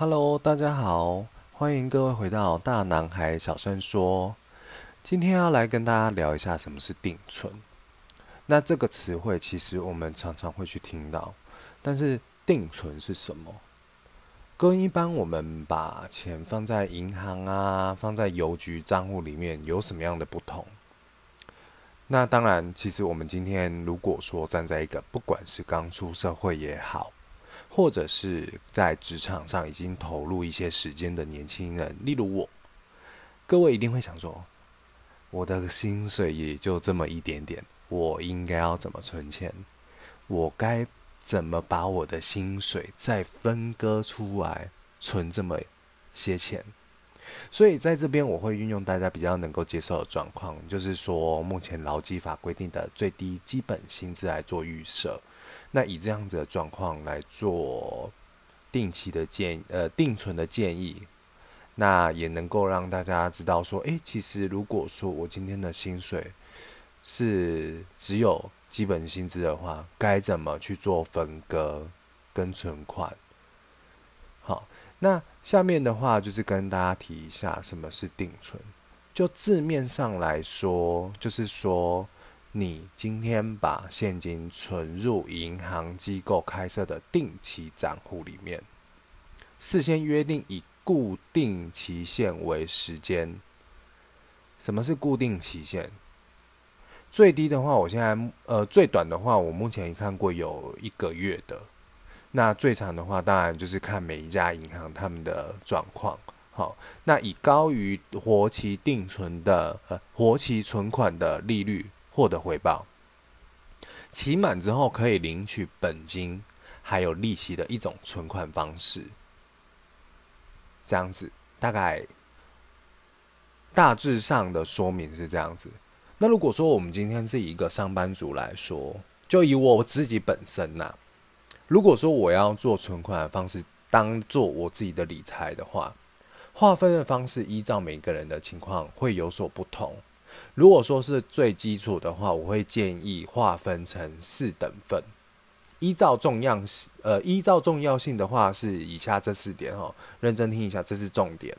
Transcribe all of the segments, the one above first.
Hello，大家好，欢迎各位回到大男孩小声说。今天要来跟大家聊一下什么是定存。那这个词汇其实我们常常会去听到，但是定存是什么？跟一般我们把钱放在银行啊、放在邮局账户里面有什么样的不同？那当然，其实我们今天如果说站在一个不管是刚出社会也好，或者是在职场上已经投入一些时间的年轻人，例如我，各位一定会想说，我的薪水也就这么一点点，我应该要怎么存钱？我该怎么把我的薪水再分割出来，存这么些钱？所以在这边，我会运用大家比较能够接受的状况，就是说目前劳基法规定的最低基本薪资来做预设。那以这样子的状况来做定期的建呃定存的建议，那也能够让大家知道说，诶，其实如果说我今天的薪水是只有基本薪资的话，该怎么去做分割跟存款？好。那下面的话就是跟大家提一下什么是定存。就字面上来说，就是说你今天把现金存入银行机构开设的定期账户里面，事先约定以固定期限为时间。什么是固定期限？最低的话，我现在呃最短的话，我目前看过有一个月的。那最长的话，当然就是看每一家银行他们的状况。好，那以高于活期定存的呃活期存款的利率获得回报，期满之后可以领取本金还有利息的一种存款方式。这样子，大概大致上的说明是这样子。那如果说我们今天是一个上班族来说，就以我自己本身呐。如果说我要做存款的方式当做我自己的理财的话，划分的方式依照每个人的情况会有所不同。如果说是最基础的话，我会建议划分成四等份，依照重要性，呃，依照重要性的话是以下这四点哦，认真听一下，这是重点。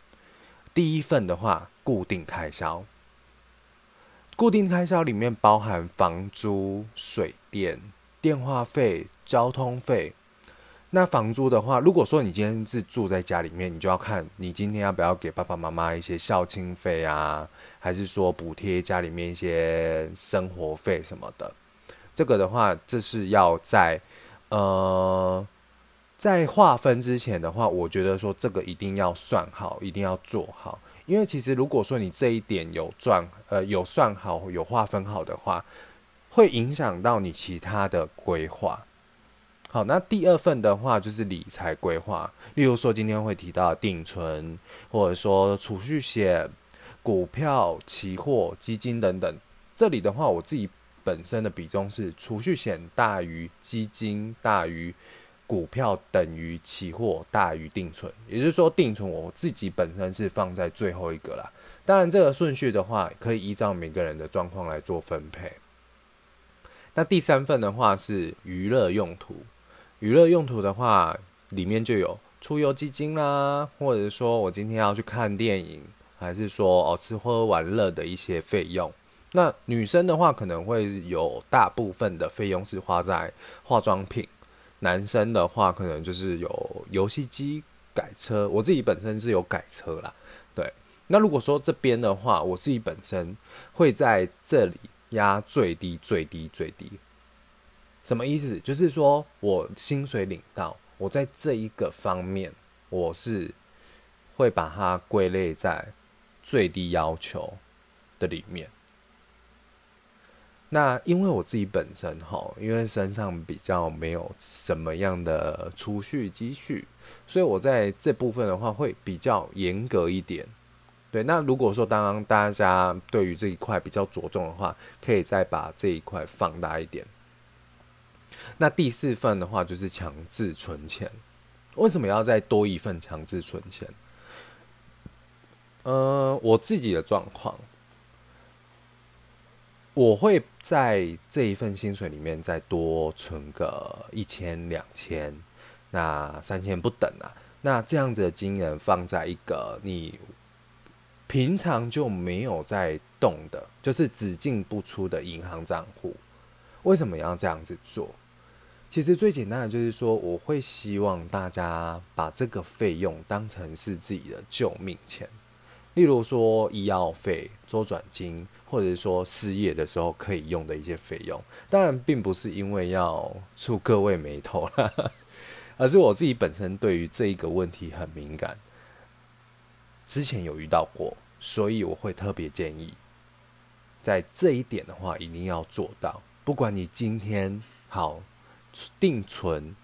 第一份的话，固定开销，固定开销里面包含房租、水电。电话费、交通费，那房租的话，如果说你今天是住在家里面，你就要看你今天要不要给爸爸妈妈一些孝亲费啊，还是说补贴家里面一些生活费什么的。这个的话，这是要在呃在划分之前的话，我觉得说这个一定要算好，一定要做好，因为其实如果说你这一点有赚呃有算好有划分好的话。会影响到你其他的规划。好，那第二份的话就是理财规划，例如说今天会提到定存，或者说储蓄险、股票、期货、基金等等。这里的话，我自己本身的比重是储蓄险大于基金大于股票等于期货大于定存，也就是说定存我自己本身是放在最后一个啦。当然，这个顺序的话可以依照每个人的状况来做分配。那第三份的话是娱乐用途，娱乐用途的话里面就有出游基金啦，或者说我今天要去看电影，还是说哦吃喝玩乐的一些费用。那女生的话可能会有大部分的费用是花在化妆品，男生的话可能就是有游戏机、改车。我自己本身是有改车啦，对。那如果说这边的话，我自己本身会在这里。压最低最低最低，什么意思？就是说我薪水领到，我在这一个方面，我是会把它归类在最低要求的里面。那因为我自己本身哈，因为身上比较没有什么样的储蓄积蓄，所以我在这部分的话会比较严格一点。对，那如果说当大家对于这一块比较着重的话，可以再把这一块放大一点。那第四份的话就是强制存钱，为什么要再多一份强制存钱？呃，我自己的状况，我会在这一份薪水里面再多存个一千、两千，那三千不等啊。那这样子的金额放在一个你平常就没有在动的，就是只进不出的银行账户，为什么要这样子做？其实最简单的就是说，我会希望大家把这个费用当成是自己的救命钱，例如说医药费、周转金，或者说失业的时候可以用的一些费用。当然，并不是因为要触各位眉头了，而是我自己本身对于这一个问题很敏感，之前有遇到过，所以我会特别建议，在这一点的话一定要做到。不管你今天好。定存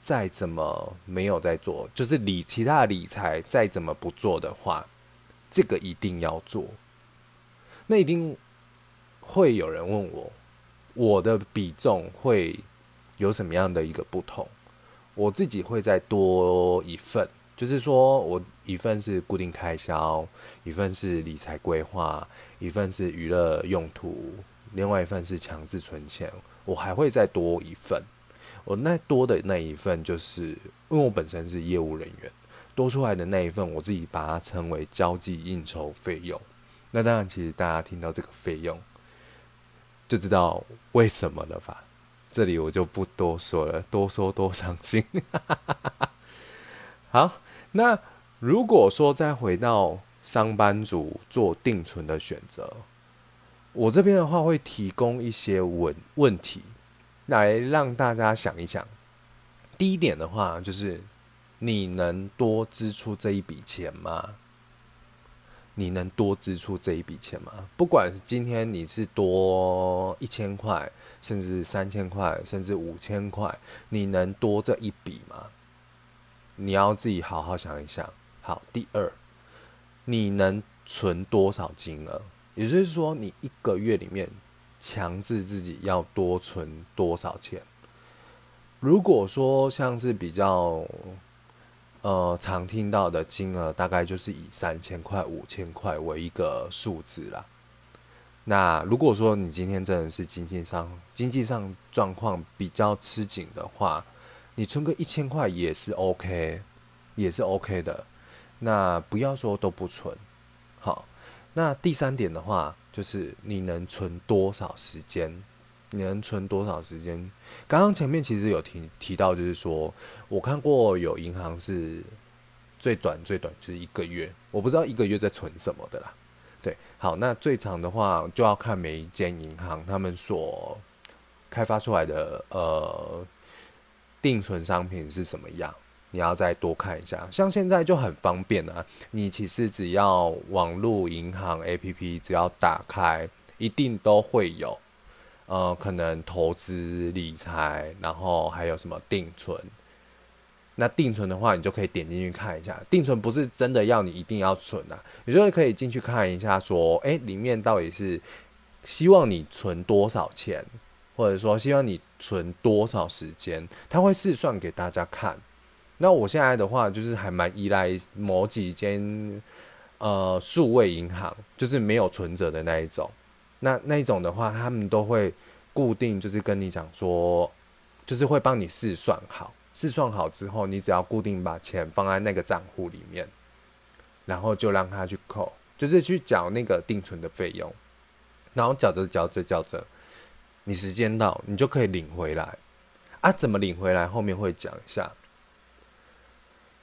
再怎么没有在做，就是理其他理财再怎么不做的话，这个一定要做。那一定会有人问我，我的比重会有什么样的一个不同？我自己会再多一份，就是说我一份是固定开销，一份是理财规划，一份是娱乐用途，另外一份是强制存钱，我还会再多一份。我那多的那一份，就是因为我本身是业务人员，多出来的那一份，我自己把它称为交际应酬费用。那当然，其实大家听到这个费用，就知道为什么了吧？这里我就不多说了，多说多伤心。好，那如果说再回到上班族做定存的选择，我这边的话会提供一些问问题。来让大家想一想，第一点的话就是，你能多支出这一笔钱吗？你能多支出这一笔钱吗？不管今天你是多一千块，甚至三千块，甚至五千块，你能多这一笔吗？你要自己好好想一想。好，第二，你能存多少金额？也就是说，你一个月里面。强制自己要多存多少钱？如果说像是比较呃常听到的金额，大概就是以三千块、五千块为一个数字啦。那如果说你今天真的是经济上经济上状况比较吃紧的话，你存个一千块也是 OK，也是 OK 的。那不要说都不存。好，那第三点的话。就是你能存多少时间？你能存多少时间？刚刚前面其实有提提到，就是说我看过有银行是最短最短就是一个月，我不知道一个月在存什么的啦。对，好，那最长的话就要看每一间银行他们所开发出来的呃定存商品是什么样。你要再多看一下，像现在就很方便啊！你其实只要网络银行 APP，只要打开，一定都会有，呃，可能投资理财，然后还有什么定存。那定存的话，你就可以点进去看一下。定存不是真的要你一定要存啊，你就可以进去看一下，说，哎，里面到底是希望你存多少钱，或者说希望你存多少时间，他会试算给大家看。那我现在的话，就是还蛮依赖某几间呃数位银行，就是没有存折的那一种。那那一种的话，他们都会固定，就是跟你讲说，就是会帮你试算好，试算好之后，你只要固定把钱放在那个账户里面，然后就让他去扣，就是去缴那个定存的费用，然后缴着缴着缴着，你时间到，你就可以领回来。啊，怎么领回来？后面会讲一下。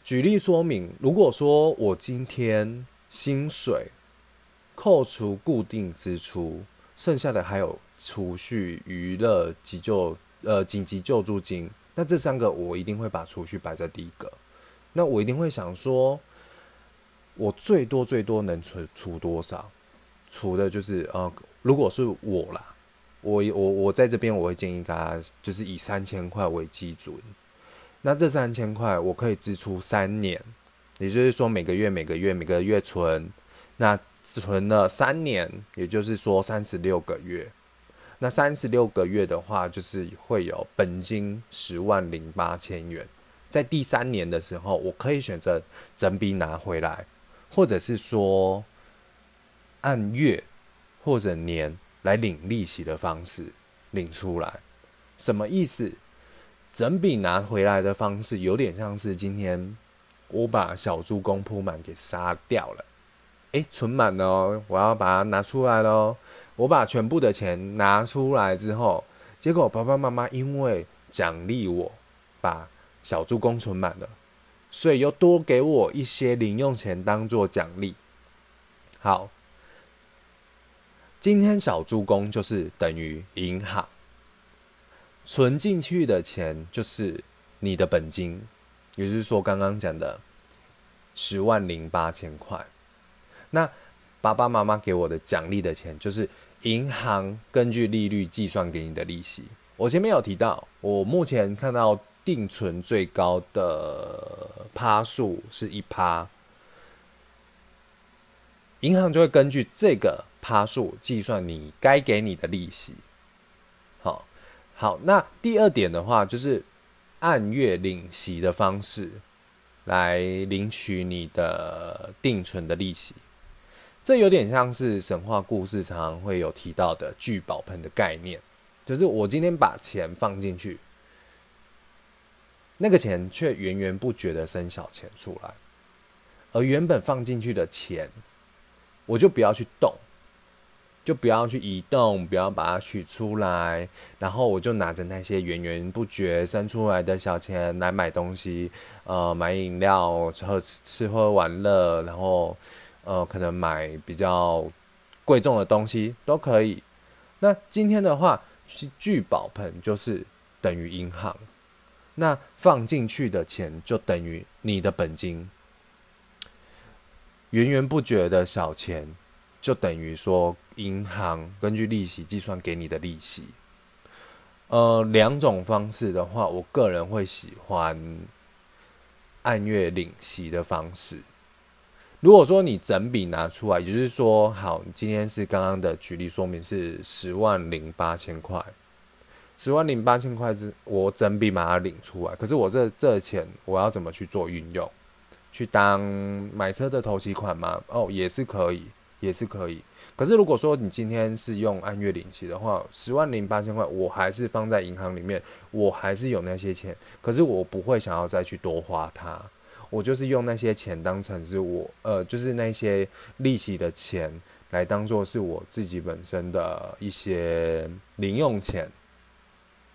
举例说明，如果说我今天薪水扣除固定支出，剩下的还有储蓄、娱乐、急救呃紧急救助金，那这三个我一定会把储蓄摆在第一个。那我一定会想说，我最多最多能存储多少？储的就是呃，如果是我啦，我我我在这边我会建议大家，就是以三千块为基准。那这三千块我可以支出三年，也就是说每个月每个月每个月存，那存了三年，也就是说三十六个月。那三十六个月的话，就是会有本金十万零八千元。在第三年的时候，我可以选择整笔拿回来，或者是说按月或者年来领利息的方式领出来。什么意思？整笔拿回来的方式有点像是今天我把小猪公铺满给杀掉了。诶，存满了哦，我要把它拿出来喽。我把全部的钱拿出来之后，结果爸爸妈妈因为奖励我把小猪公存满了，所以又多给我一些零用钱当做奖励。好，今天小猪公就是等于银行存进去的钱就是你的本金，也就是说刚刚讲的十万零八千块。那爸爸妈妈给我的奖励的钱，就是银行根据利率计算给你的利息。我前面有提到，我目前看到定存最高的趴数是一趴，银行就会根据这个趴数计算你该给你的利息。好，好，那第二点的话，就是按月领息的方式来领取你的定存的利息。这有点像是神话故事常常会有提到的聚宝盆的概念，就是我今天把钱放进去，那个钱却源源不绝的生小钱出来，而原本放进去的钱，我就不要去动，就不要去移动，不要把它取出来，然后我就拿着那些源源不绝生出来的小钱来买东西，呃，买饮料、喝吃喝玩乐，然后。呃，可能买比较贵重的东西都可以。那今天的话，聚宝盆就是等于银行，那放进去的钱就等于你的本金，源源不绝的小钱就等于说银行根据利息计算给你的利息。呃，两种方式的话，我个人会喜欢按月领息的方式。如果说你整笔拿出来，也就是说，好，今天是刚刚的举例说明是十万零八千块，十万零八千块是我整笔把它领出来。可是我这这钱我要怎么去做运用？去当买车的头期款吗？哦，也是可以，也是可以。可是如果说你今天是用按月领息的话，十万零八千块，我还是放在银行里面，我还是有那些钱，可是我不会想要再去多花它。我就是用那些钱当成是我，呃，就是那些利息的钱来当做是我自己本身的一些零用钱，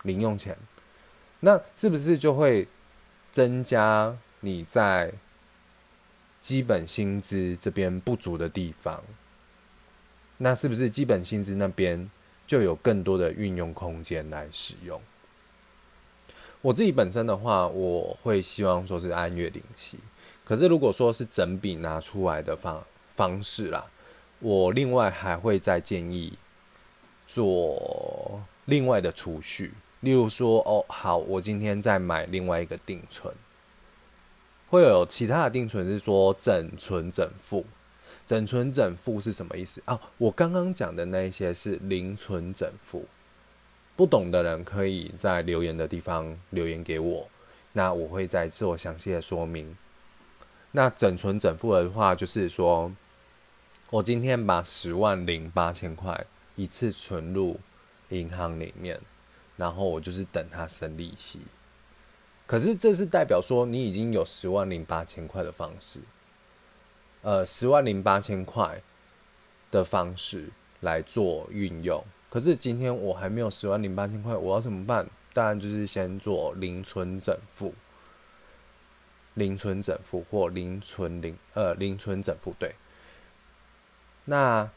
零用钱，那是不是就会增加你在基本薪资这边不足的地方？那是不是基本薪资那边就有更多的运用空间来使用？我自己本身的话，我会希望说是按月领息。可是如果说是整笔拿出来的方方式啦，我另外还会再建议做另外的储蓄。例如说，哦，好，我今天再买另外一个定存，会有其他的定存是说整存整付。整存整付是什么意思啊？我刚刚讲的那一些是零存整付。不懂的人可以在留言的地方留言给我，那我会再做详细的说明。那整存整付的话，就是说我今天把十万零八千块一次存入银行里面，然后我就是等它生利息。可是这是代表说你已经有十万零八千块的方式，呃，十万零八千块的方式来做运用。可是今天我还没有十万零八千块，我要怎么办？当然就是先做零存整付，零存整付或零存零呃零存整付对。那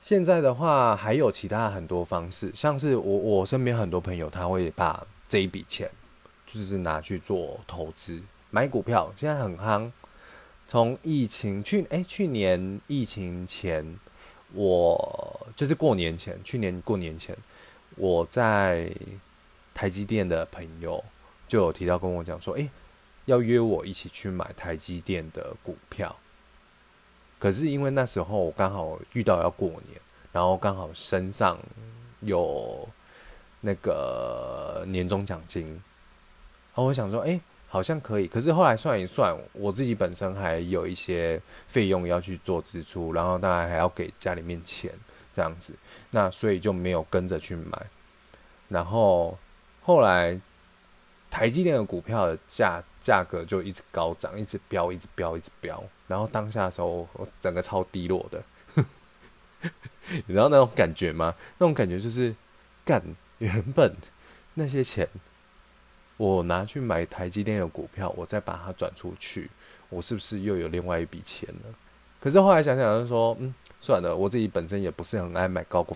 现在的话还有其他很多方式，像是我我身边很多朋友他会把这一笔钱就是拿去做投资，买股票，现在很夯。从疫情去哎去年疫情前。我就是过年前，去年过年前，我在台积电的朋友就有提到跟我讲说，哎，要约我一起去买台积电的股票。可是因为那时候我刚好遇到要过年，然后刚好身上有那个年终奖金，然后我想说，哎。好像可以，可是后来算一算，我自己本身还有一些费用要去做支出，然后当然还要给家里面钱这样子，那所以就没有跟着去买。然后后来台积电的股票的价价格就一直高涨，一直飙，一直飙，一直飙。然后当下的时候，我整个超低落的，你知道那种感觉吗？那种感觉就是干原本那些钱，我拿去买台积电的股票，我再把它转出去，我是不是又有另外一笔钱呢？可是后来想想，就说嗯，算了，我自己本身也不是很爱买高，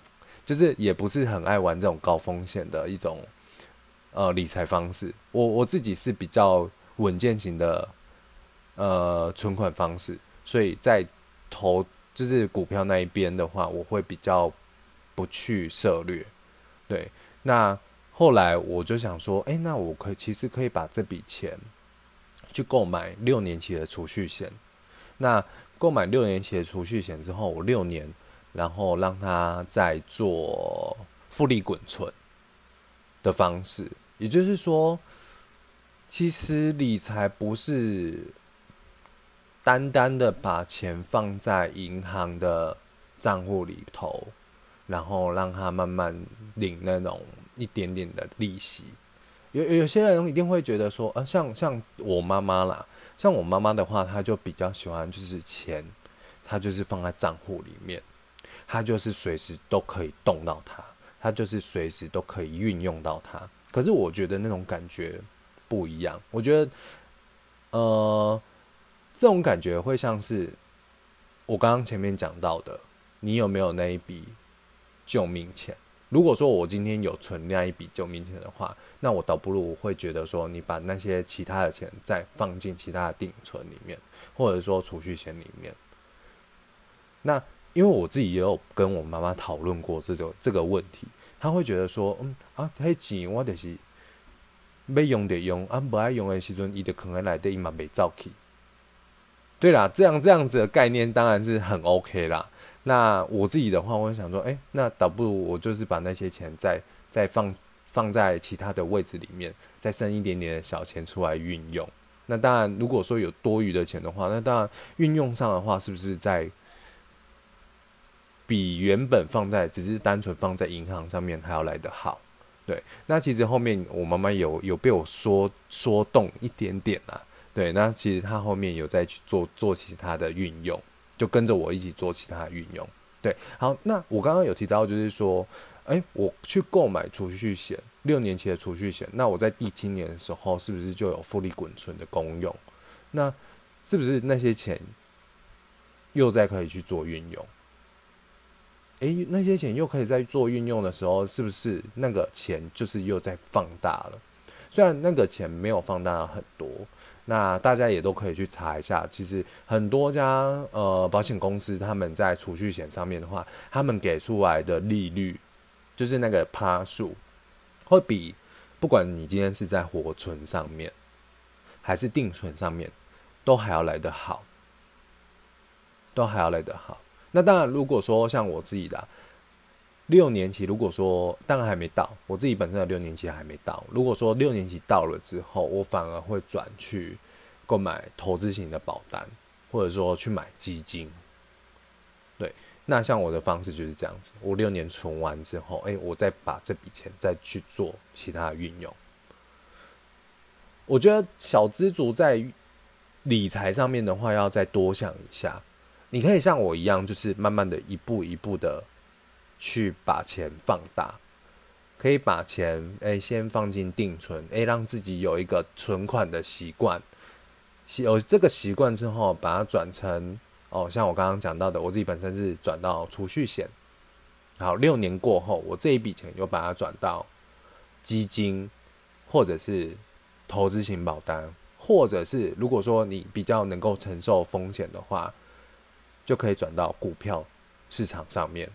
就是也不是很爱玩这种高风险的一种。呃，理财方式，我我自己是比较稳健型的，呃，存款方式，所以在投就是股票那一边的话，我会比较不去涉略。对，那后来我就想说，哎，那我可以其实可以把这笔钱去购买六年期的储蓄险。那购买六年期的储蓄险之后，我六年，然后让它再做复利滚存的方式。也就是说，其实理财不是单单的把钱放在银行的账户里头，然后让它慢慢领那种一点点的利息。有有些人一定会觉得说，呃，像像我妈妈啦，像我妈妈的话，她就比较喜欢就是钱，她就是放在账户里面，她就是随时都可以动到它，她就是随时都可以运用到它。可是我觉得那种感觉不一样。我觉得，呃，这种感觉会像是我刚刚前面讲到的，你有没有那一笔救命钱？如果说我今天有存那一笔救命钱的话，那我倒不如会觉得说，你把那些其他的钱再放进其他的定存里面，或者说储蓄险里面。那因为我自己也有跟我妈妈讨论过这种这个问题。她会觉得说，嗯啊，迄钱我就是要用的用，啊不爱用的时阵，伊就可能来的伊嘛袂走去。对啦，这样这样子的概念当然是很 OK 啦。那我自己的话，我会想说，哎，那倒不如我就是把那些钱再再放放在其他的位置里面，再剩一点点的小钱出来运用。那当然，如果说有多余的钱的话，那当然运用上的话，是不是在？比原本放在只是单纯放在银行上面还要来得好，对。那其实后面我妈妈有有被我说说动一点点啊，对。那其实她后面有在去做做其他的运用，就跟着我一起做其他的运用，对。好，那我刚刚有提到就是说，哎，我去购买储蓄险，六年期的储蓄险，那我在第七年的时候是不是就有复利滚存的功用？那是不是那些钱又在可以去做运用？诶，那些钱又可以在做运用的时候，是不是那个钱就是又在放大了？虽然那个钱没有放大很多，那大家也都可以去查一下。其实很多家呃保险公司他们在储蓄险上面的话，他们给出来的利率就是那个趴数，会比不管你今天是在活存上面还是定存上面，都还要来得好，都还要来得好。那当然，如果说像我自己的六年级，如果说当然还没到，我自己本身的六年级还没到。如果说六年级到了之后，我反而会转去购买投资型的保单，或者说去买基金。对，那像我的方式就是这样子：我六年存完之后，哎，我再把这笔钱再去做其他的运用。我觉得小资族在理财上面的话，要再多想一下。你可以像我一样，就是慢慢的一步一步的去把钱放大，可以把钱诶先放进定存，诶让自己有一个存款的习惯，有这个习惯之后，把它转成哦，像我刚刚讲到的，我自己本身是转到储蓄险，好，六年过后，我这一笔钱又把它转到基金，或者是投资型保单，或者是如果说你比较能够承受风险的话。就可以转到股票市场上面。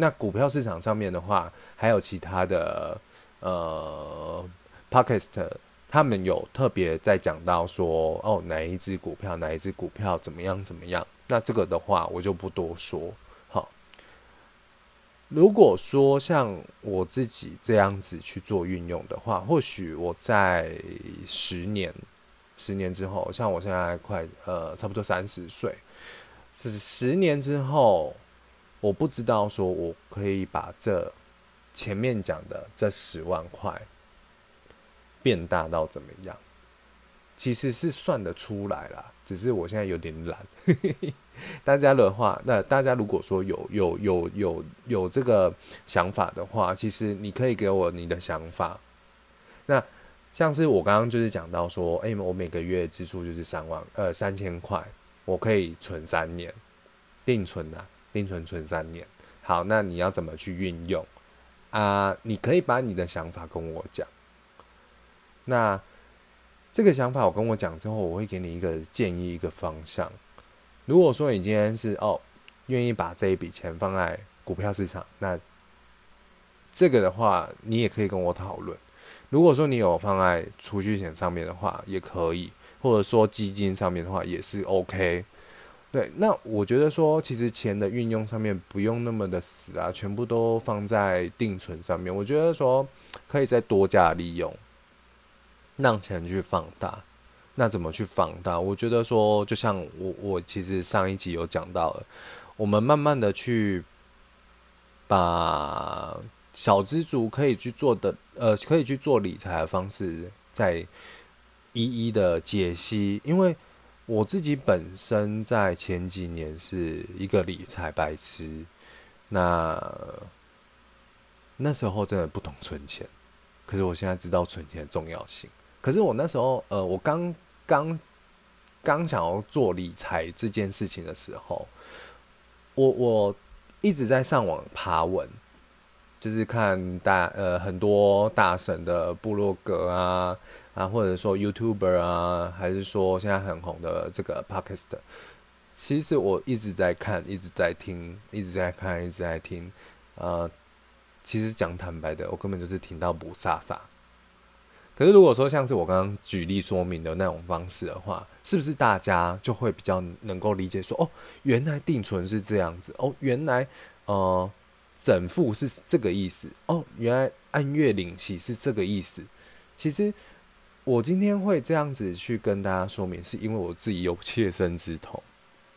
那股票市场上面的话，还有其他的呃 p o d c a s t 他们有特别在讲到说，哦，哪一只股票，哪一只股票怎么样怎么样。那这个的话，我就不多说。好，如果说像我自己这样子去做运用的话，或许我在十年、十年之后，像我现在快呃差不多三十岁。是十年之后，我不知道说我可以把这前面讲的这十万块，变大到怎么样？其实是算得出来啦，只是我现在有点懒。大家的话，那大家如果说有有有有有这个想法的话，其实你可以给我你的想法。那像是我刚刚就是讲到说，哎，我每个月支出就是三万呃三千块，我可以存三年，定存啊，定存存三年。好，那你要怎么去运用啊？你可以把你的想法跟我讲。那这个想法我跟我讲之后，我会给你一个建议，一个方向。如果说你今天是哦，愿意把这一笔钱放在股票市场，那这个的话，你也可以跟我讨论。如果说你有放在储蓄险上面的话，也可以，或者说基金上面的话，也是 OK。对，那我觉得说，其实钱的运用上面不用那么的死啊，全部都放在定存上面。我觉得说，可以再多加利用，让钱去放大。那怎么去放大？我觉得说，就像我我其实上一集有讲到了，我们慢慢的去把小资族可以去做的呃，可以去做理财的方式，再一一的解析，因为。我自己本身在前几年是一个理财白痴，那那时候真的不懂存钱，可是我现在知道存钱的重要性。可是我那时候，呃，我刚刚刚想要做理财这件事情的时候，我我一直在上网爬文，就是看大呃很多大神的部落格啊。啊，或者说 YouTuber 啊，还是说现在很红的这个 Podcast，其实我一直在看，一直在听，一直在看，一直在听。呃，其实讲坦白的，我根本就是听到不飒飒。可是如果说像是我刚刚举例说明的那种方式的话，是不是大家就会比较能够理解说，哦，原来定存是这样子，哦，原来呃整付是这个意思，哦，原来按月领息是这个意思，其实。我今天会这样子去跟大家说明，是因为我自己有切身之痛，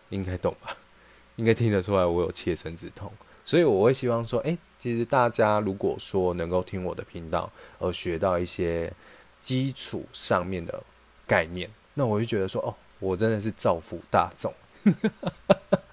应该懂吧？应该听得出来我有切身之痛，所以我会希望说，哎，其实大家如果说能够听我的频道而学到一些基础上面的概念，那我就觉得说，哦，我真的是造福大众。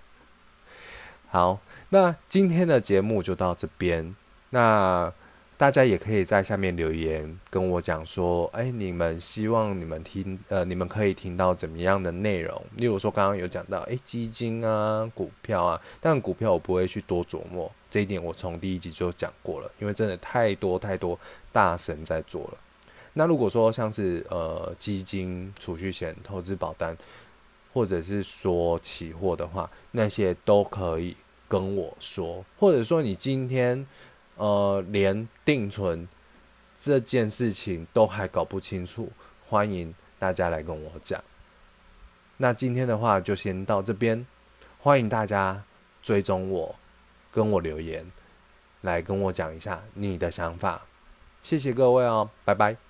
好，那今天的节目就到这边，那。大家也可以在下面留言跟我讲说，哎，你们希望你们听，呃，你们可以听到怎么样的内容？例如说，刚刚有讲到，哎，基金啊，股票啊，但股票我不会去多琢磨，这一点我从第一集就讲过了，因为真的太多太多大神在做了。那如果说像是呃基金、储蓄险、投资保单，或者是说期货的话，那些都可以跟我说，或者说你今天。呃，连定存这件事情都还搞不清楚，欢迎大家来跟我讲。那今天的话就先到这边，欢迎大家追踪我，跟我留言，来跟我讲一下你的想法。谢谢各位哦，拜拜。